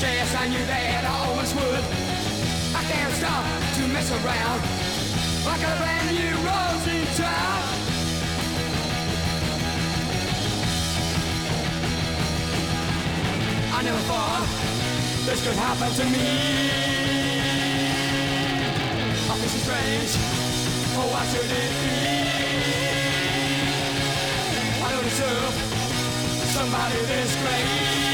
stress, I knew that I always would. I can't stop to mess around like a brand new rose in town. I never thought this could happen to me. I feel so strange. Oh, why should it be? I don't deserve somebody this great.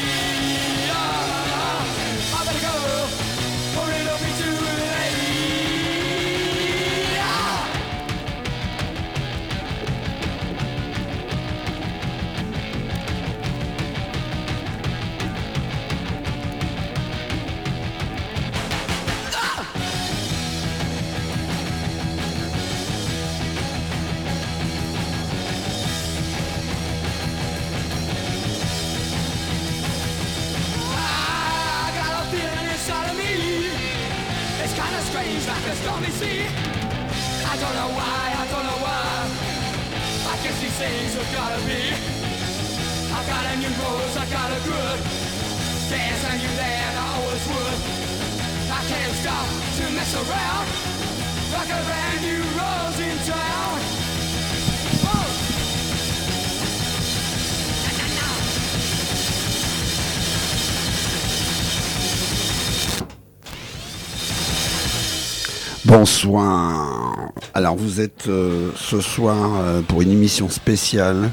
Bonsoir. Alors vous êtes euh, ce soir euh, pour une émission spéciale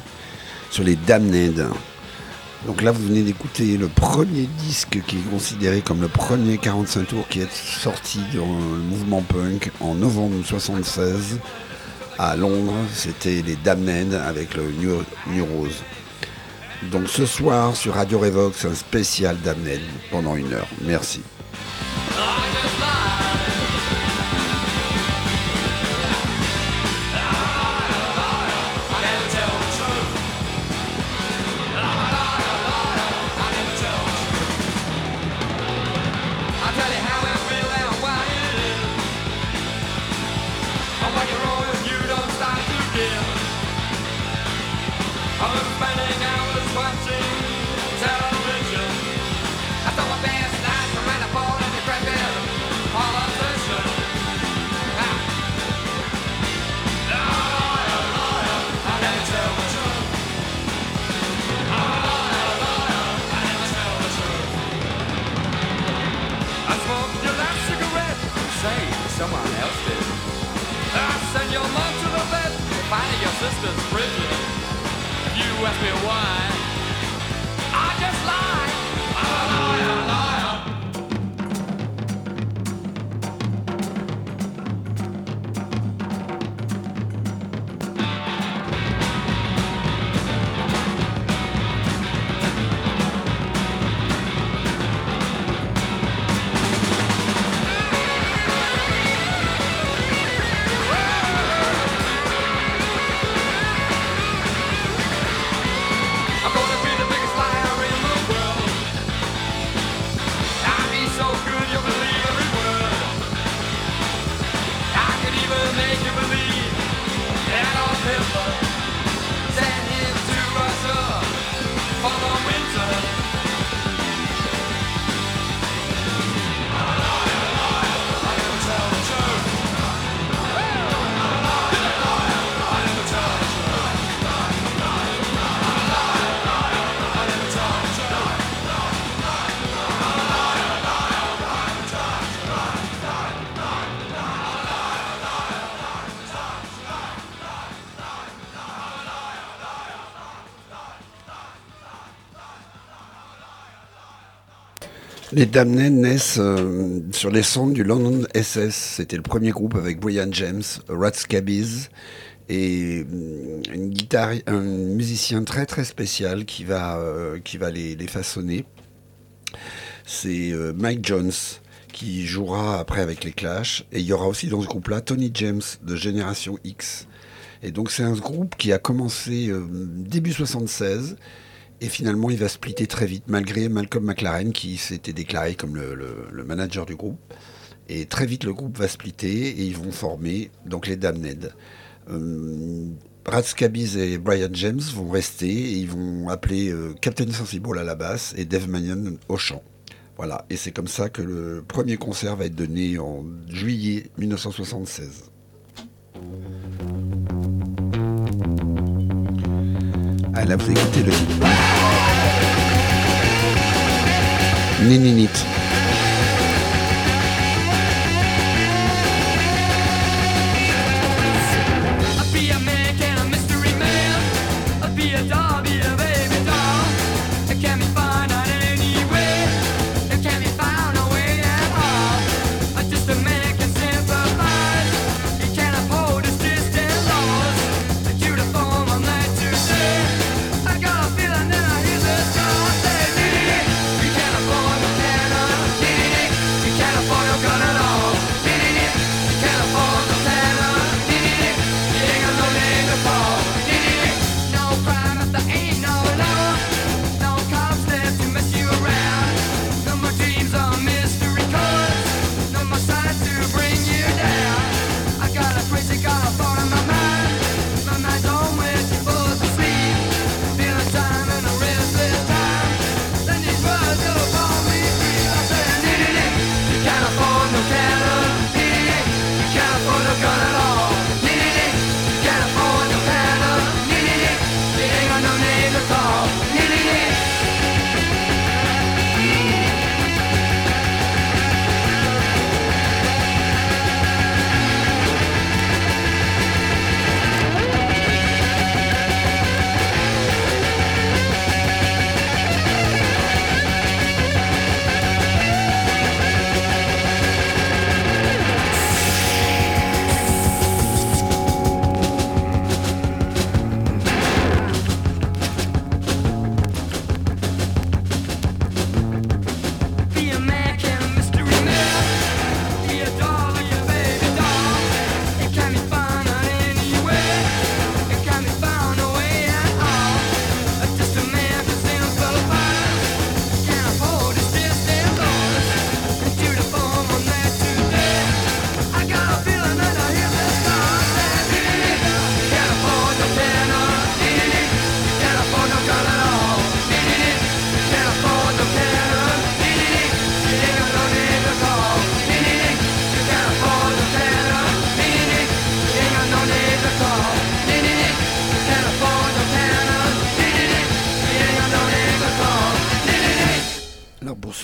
sur les Damned. Donc là, vous venez d'écouter le premier disque qui est considéré comme le premier 45 tours qui est sorti dans le mouvement punk en novembre 1976 à Londres. C'était les Damned avec le New Rose. Donc ce soir sur Radio Revox, un spécial Damned pendant une heure. Merci. Les Damnés naissent euh, sur les cendres du London SS. C'était le premier groupe avec Brian James, Rat Scabies et euh, un musicien très très spécial qui va, euh, les, façonner. C'est Mike Jones qui jouera après avec les Clash. Et il y aura aussi dans ce groupe-là Tony James de Génération X. Et donc c'est un groupe qui a commencé début 76 et finalement, il va splitter très vite, malgré Malcolm McLaren qui s'était déclaré comme le, manager du groupe. Et très vite, le groupe va splitter et ils vont former donc les Damned. Euh, Brad Scabies et Brian James vont rester et ils vont appeler euh, Captain Sensible à la basse et Dave Mannion au chant. Voilà, et c'est comme ça que le premier concert va être donné en juillet 1976. Là, vous écoutez le Néninite.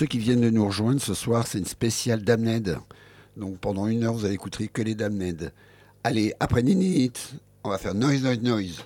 ceux qui viennent de nous rejoindre ce soir, c'est une spéciale Damned. Donc pendant une heure, vous allez écouter que les Damned. Allez, après Ninit, on va faire Noise, Noise, Noise.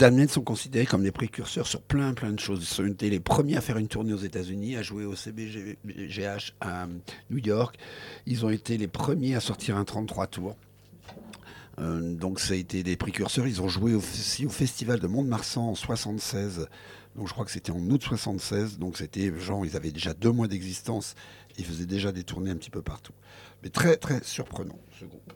Damned sont considérés comme des précurseurs sur plein plein de choses. Ils ont été les premiers à faire une tournée aux États-Unis, à jouer au CBGH à New York. Ils ont été les premiers à sortir un 33 tours. Euh, donc ça a été des précurseurs. Ils ont joué aussi au festival de Mont-de-Marsan en 76. Donc je crois que c'était en août 76. Donc c'était genre ils avaient déjà deux mois d'existence. Ils faisaient déjà des tournées un petit peu partout. Mais très très surprenant ce groupe.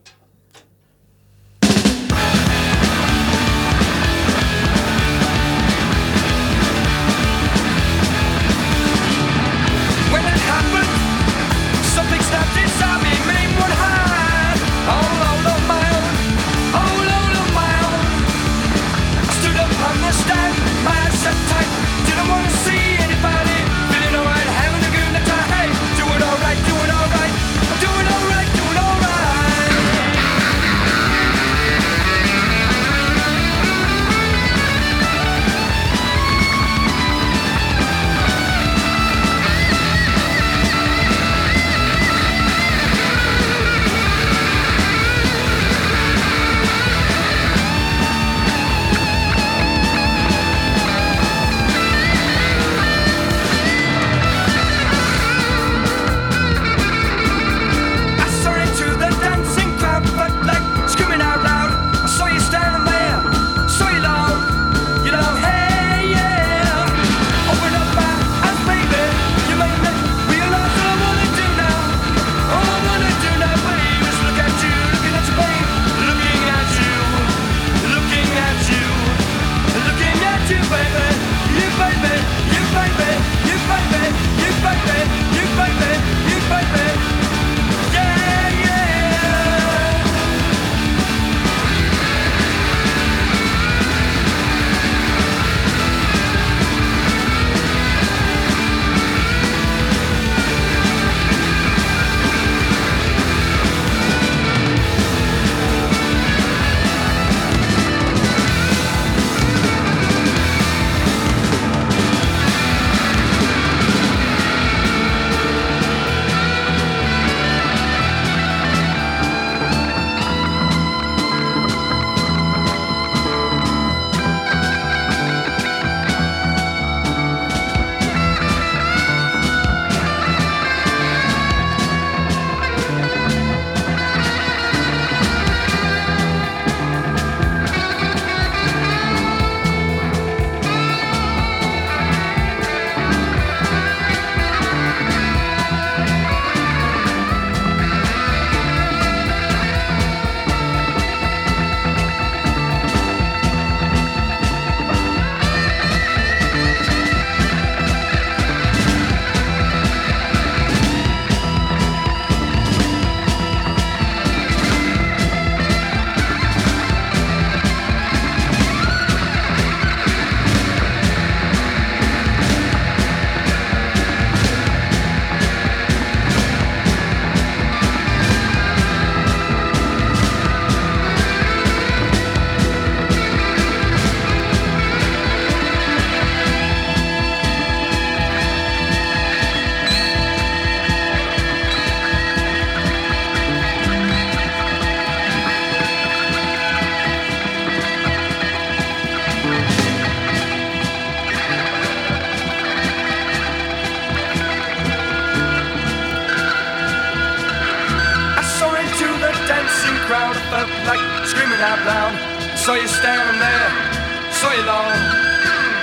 So you're standing there, so you long,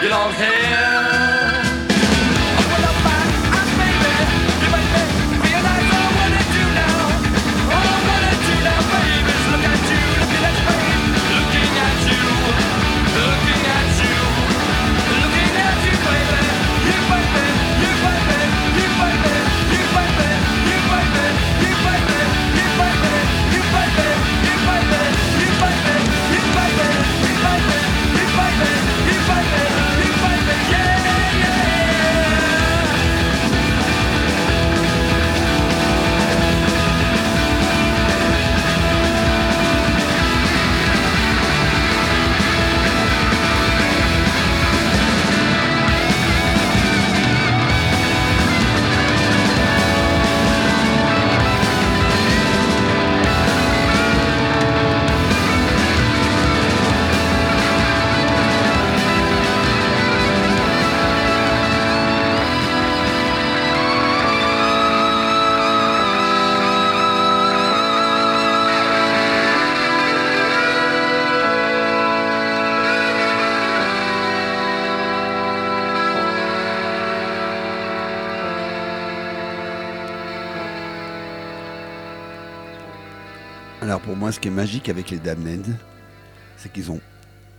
you long hair. Ce qui est magique avec les Damned, c'est qu'ils ont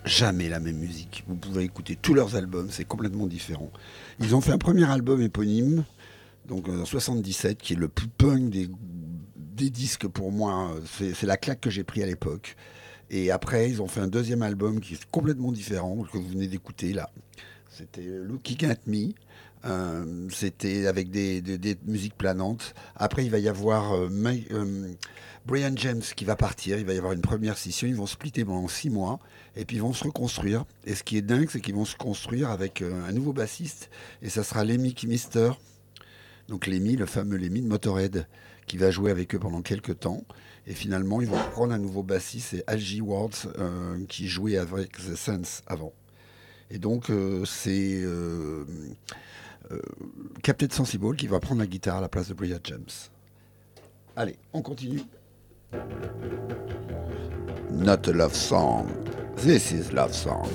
jamais la même musique. Vous pouvez écouter tous leurs albums, c'est complètement différent. Ils ont fait un premier album éponyme, donc en 77, qui est le plus punk des, des disques pour moi. C'est la claque que j'ai pris à l'époque. Et après, ils ont fait un deuxième album qui est complètement différent, que vous venez d'écouter là. C'était Looking at Me. Euh, c'était avec des, des, musiques planantes. Après, il va y avoir euh, euh, Brian James qui va partir. Il va y avoir une première session. Ils vont splitter pendant six mois et puis ils vont se reconstruire. Et ce qui est dingue, c'est qu'ils vont se construire avec un nouveau bassiste et ça sera Lemmy Mister. Donc Lemmy, le fameux Lemmy de Motorhead, qui va jouer avec eux pendant quelques temps. Et finalement, ils vont prendre un nouveau bassiste, c'est Algie Wards, qui jouait avec The Sense avant. Et donc, c'est euh, Captain Sensible qui va prendre la guitare à la place de Brian James. Allez, on continue. Not a love song. This is love song.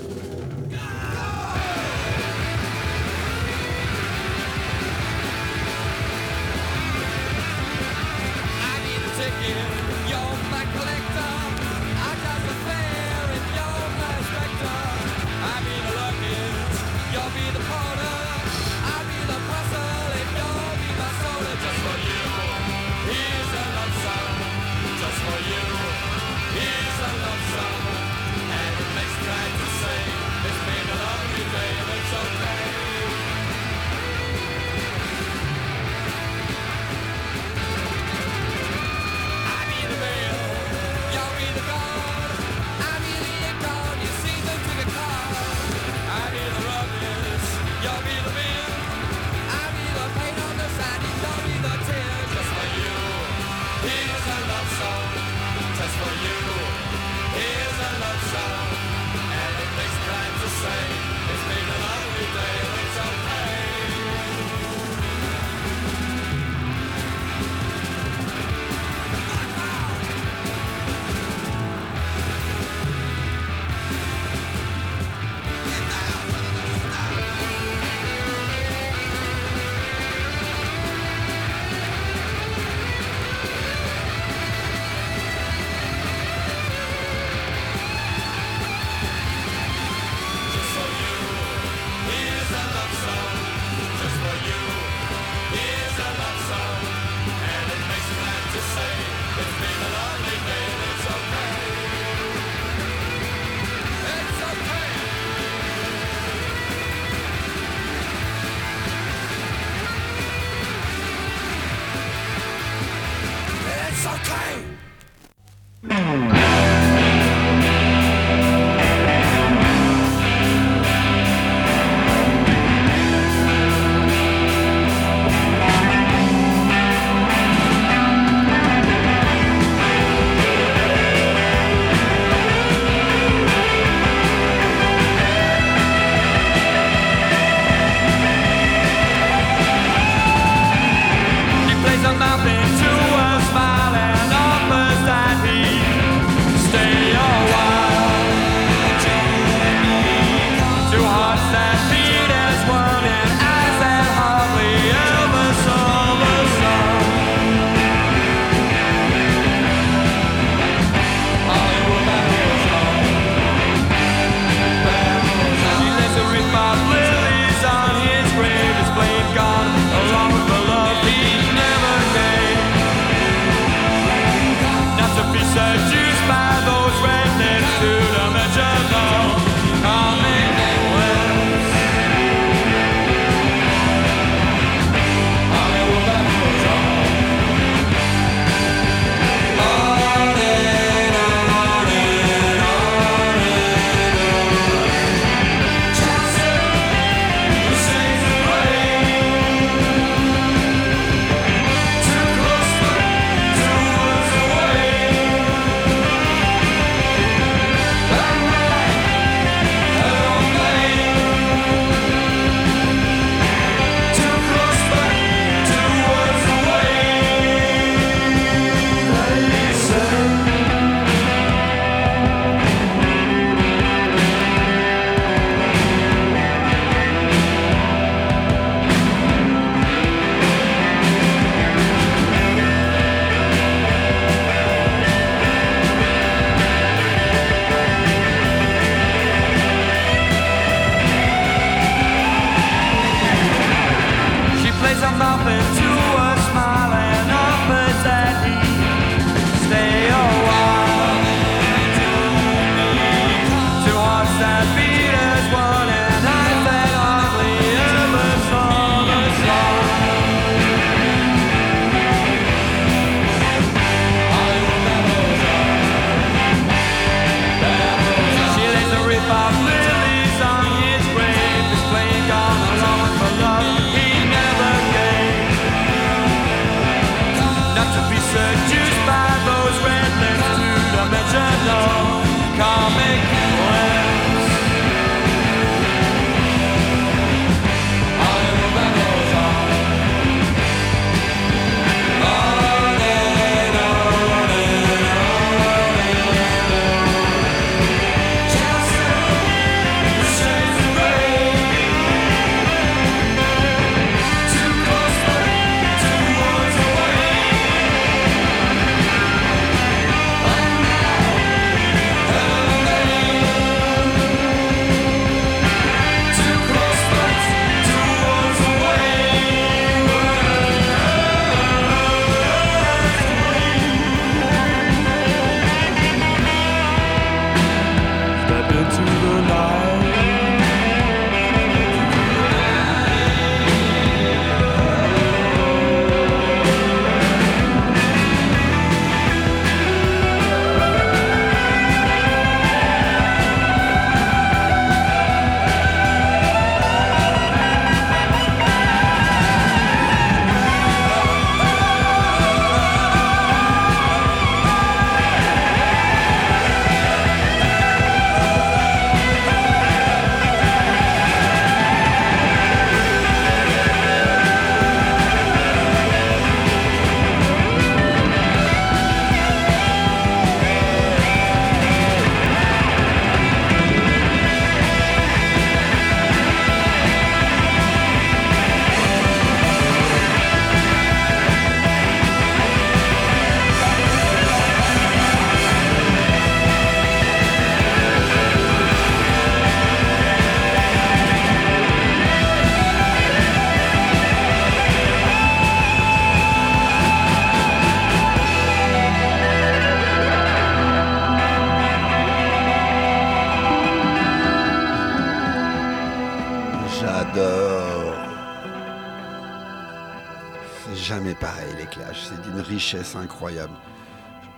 C'est d'une richesse incroyable.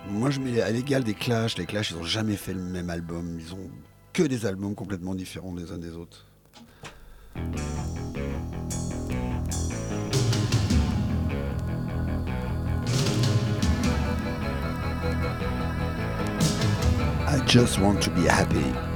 Moi je mets à l'égal des Clash, les Clash ils ont jamais fait le même album, ils ont que des albums complètement différents les uns des autres. I just want to be happy.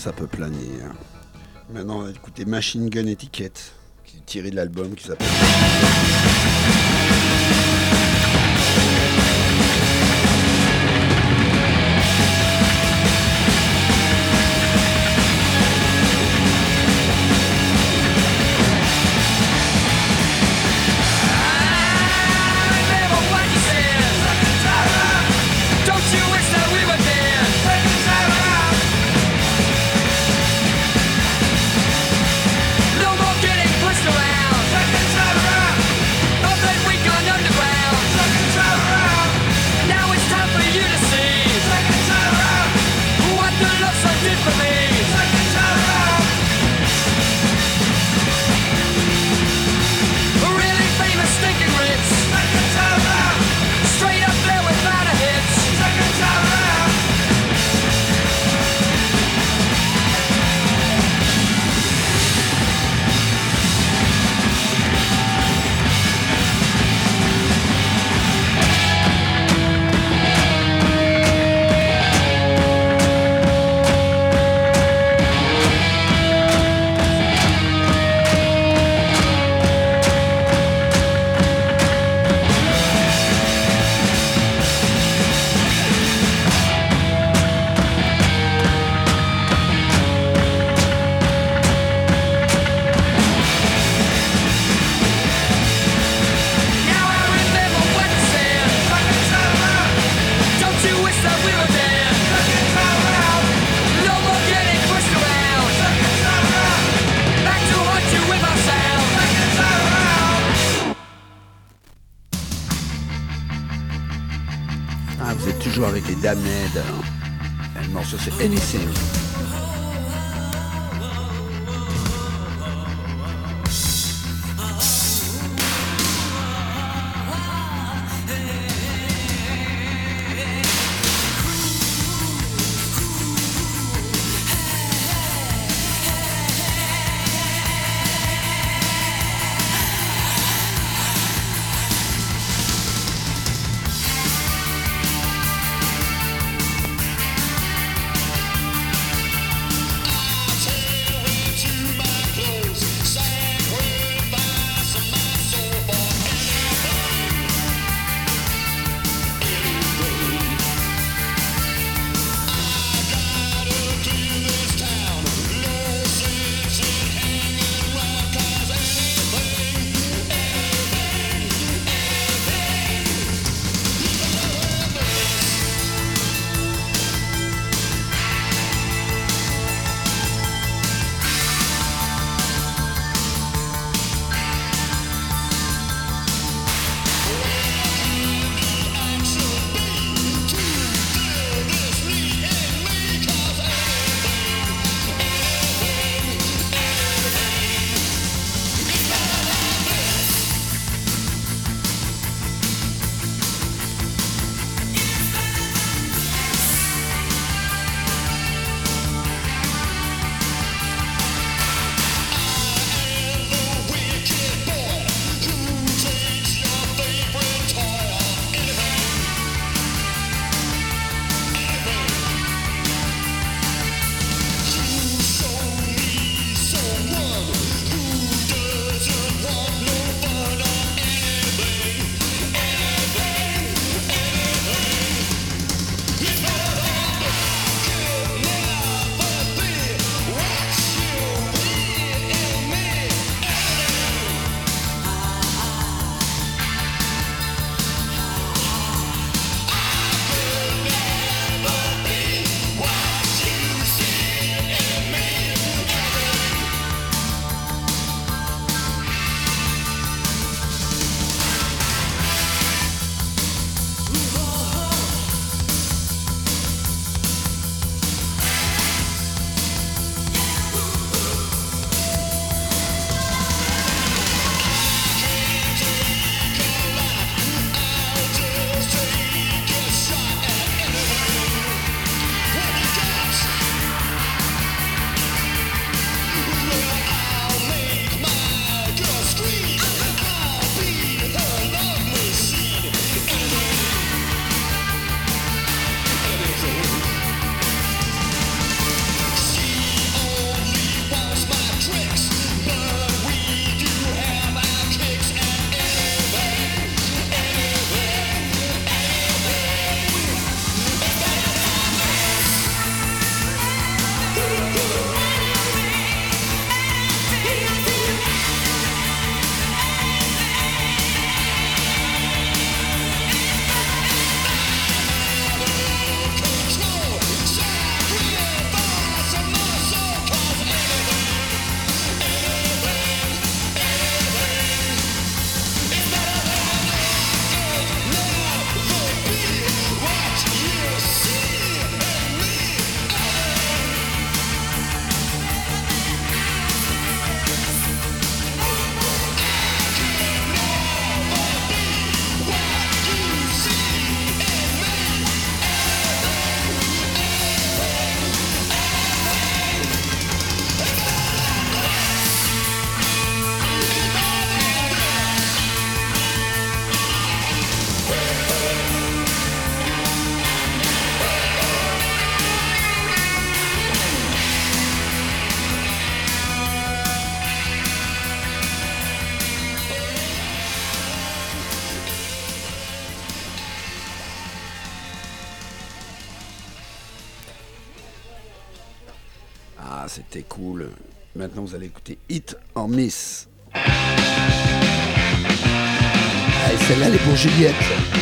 Ça peut planer. Hein. Maintenant, écoutez Machine Gun Etiquette, qui est tiré de l'album qui s'appelle. Damned. Le morceau c'est Anything. Vous allez écouter Hit en Miss. Celle-là, elle est pour Juliette.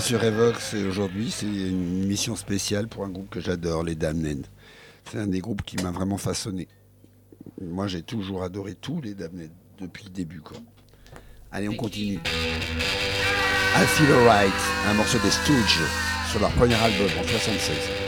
Sur Evox et aujourd'hui, c'est une émission spéciale pour un groupe que j'adore, les Damned. C'est un des groupes qui m'a vraiment façonné. Moi, j'ai toujours adoré tous les Damned depuis le début. Quoi. Allez, on continue. I Feel Alright, un morceau des Stooges sur leur premier album en 76.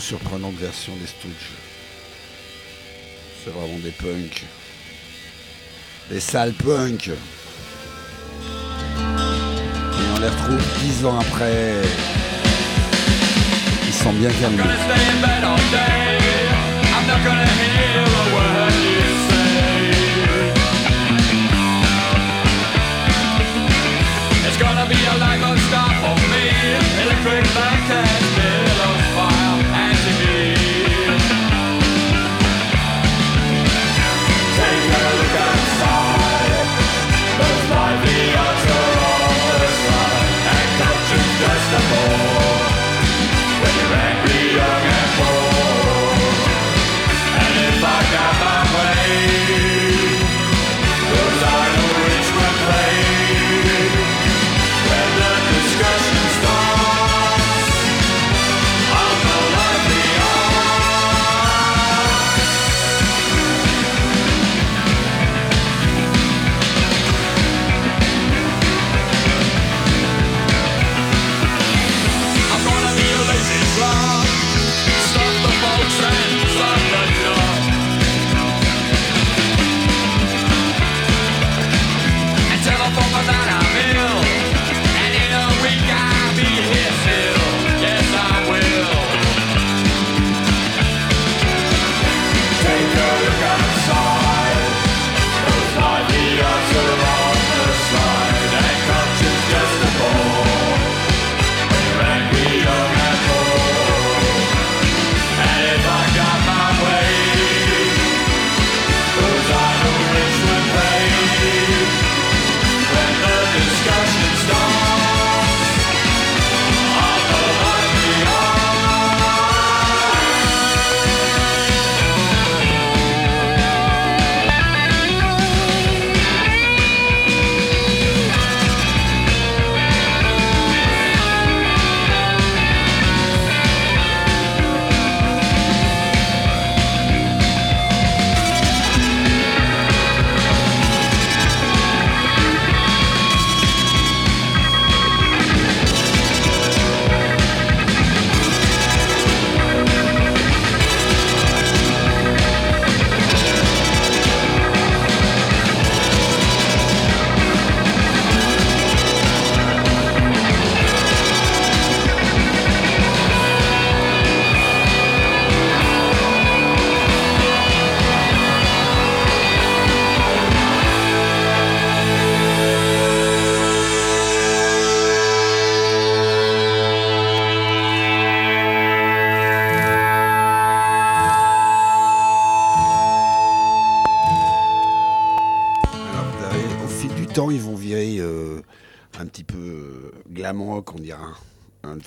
Surprenante version des Stooges. C'est vraiment des punks. Des sales punks. Et on les retrouve dix ans après. Ils sont bien calmés.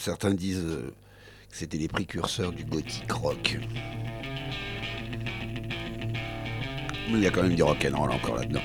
certains disent euh, que c'était les précurseurs du gothique rock. Mais il y a quand même du rock'n'roll encore là-dedans.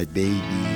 my baby.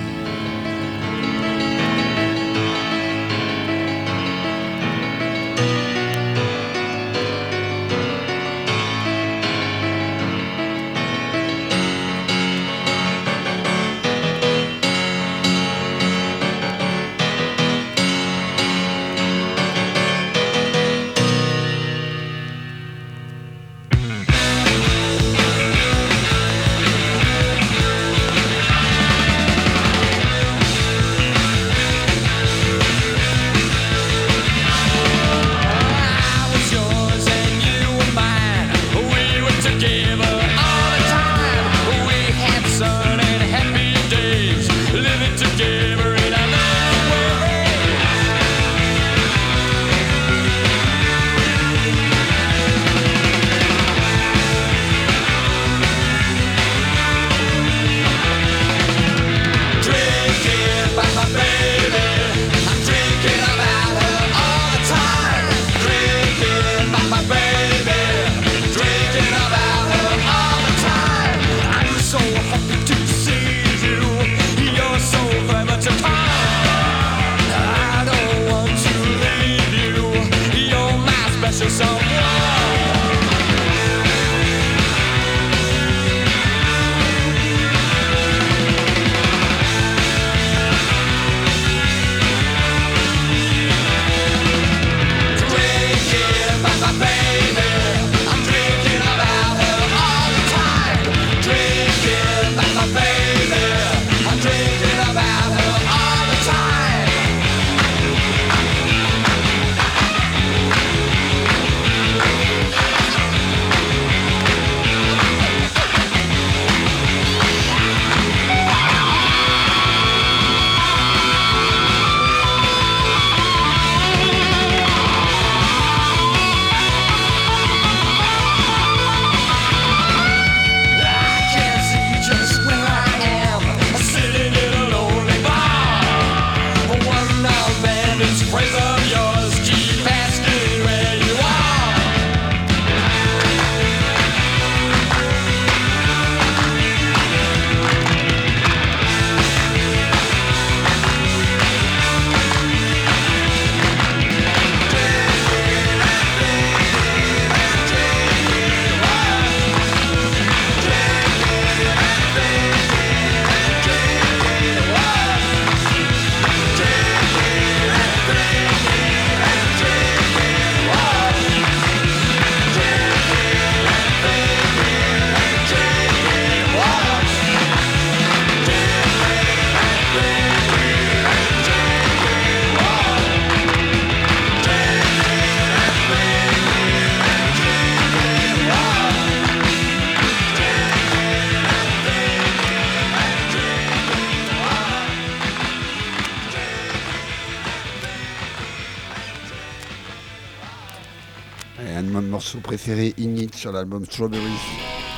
préféré Init sur l'album Strawberries.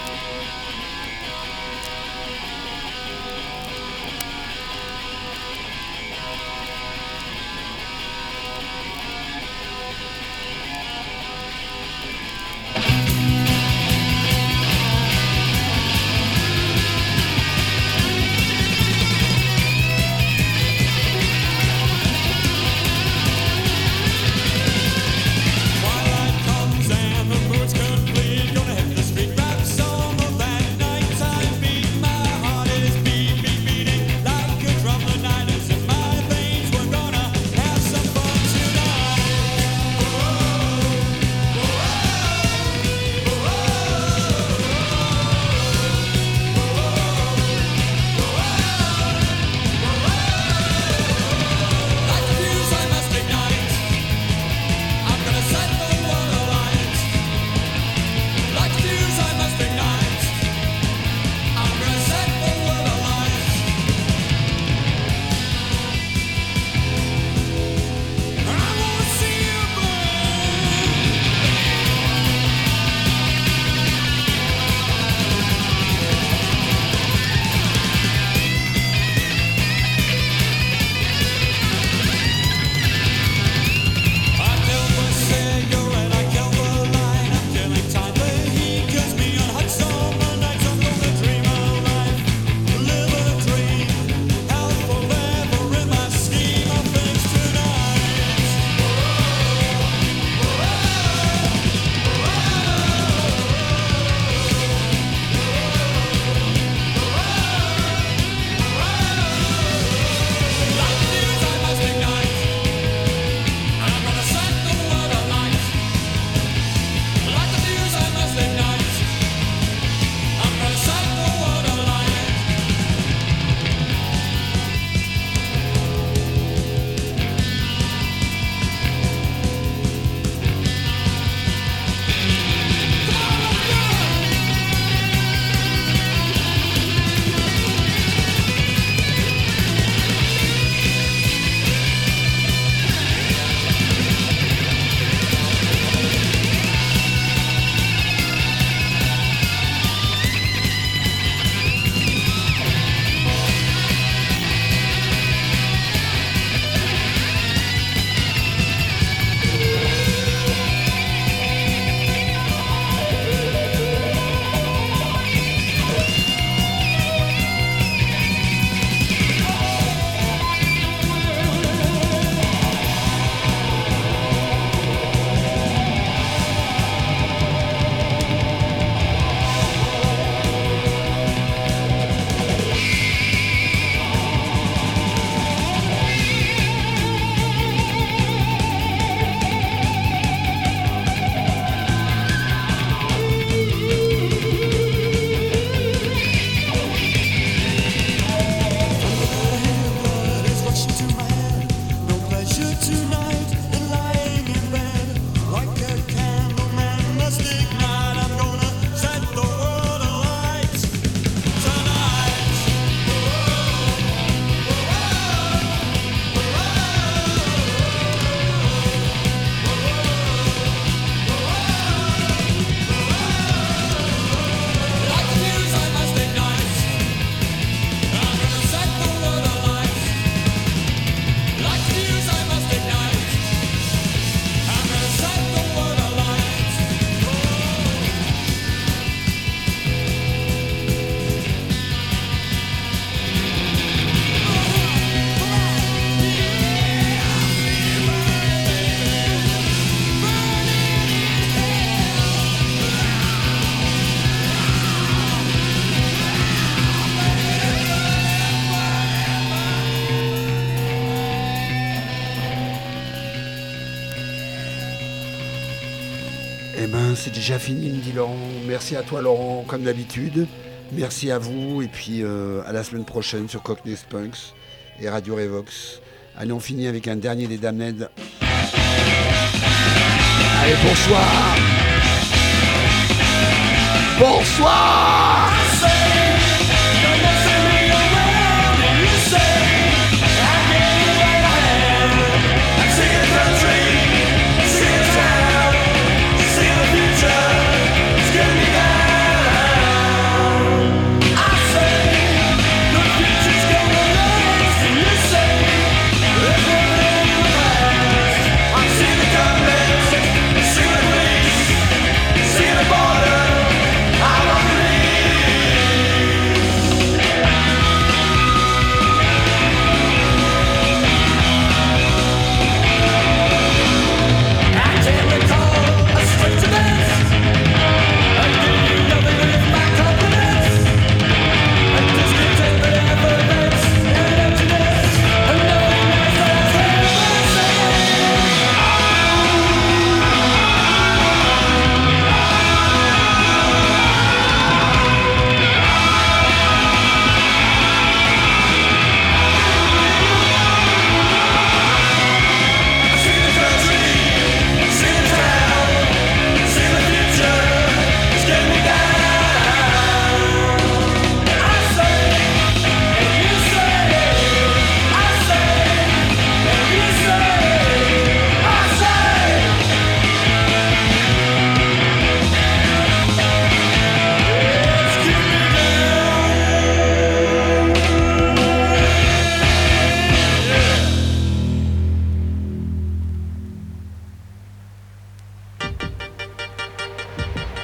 merci à toi Laurent, comme d'habitude. Merci à vous et puis euh, à la semaine prochaine sur Cockney Spunks et Radio Revox. Allez, on finit avec un dernier des Damned. Allez, bonsoir Bonsoir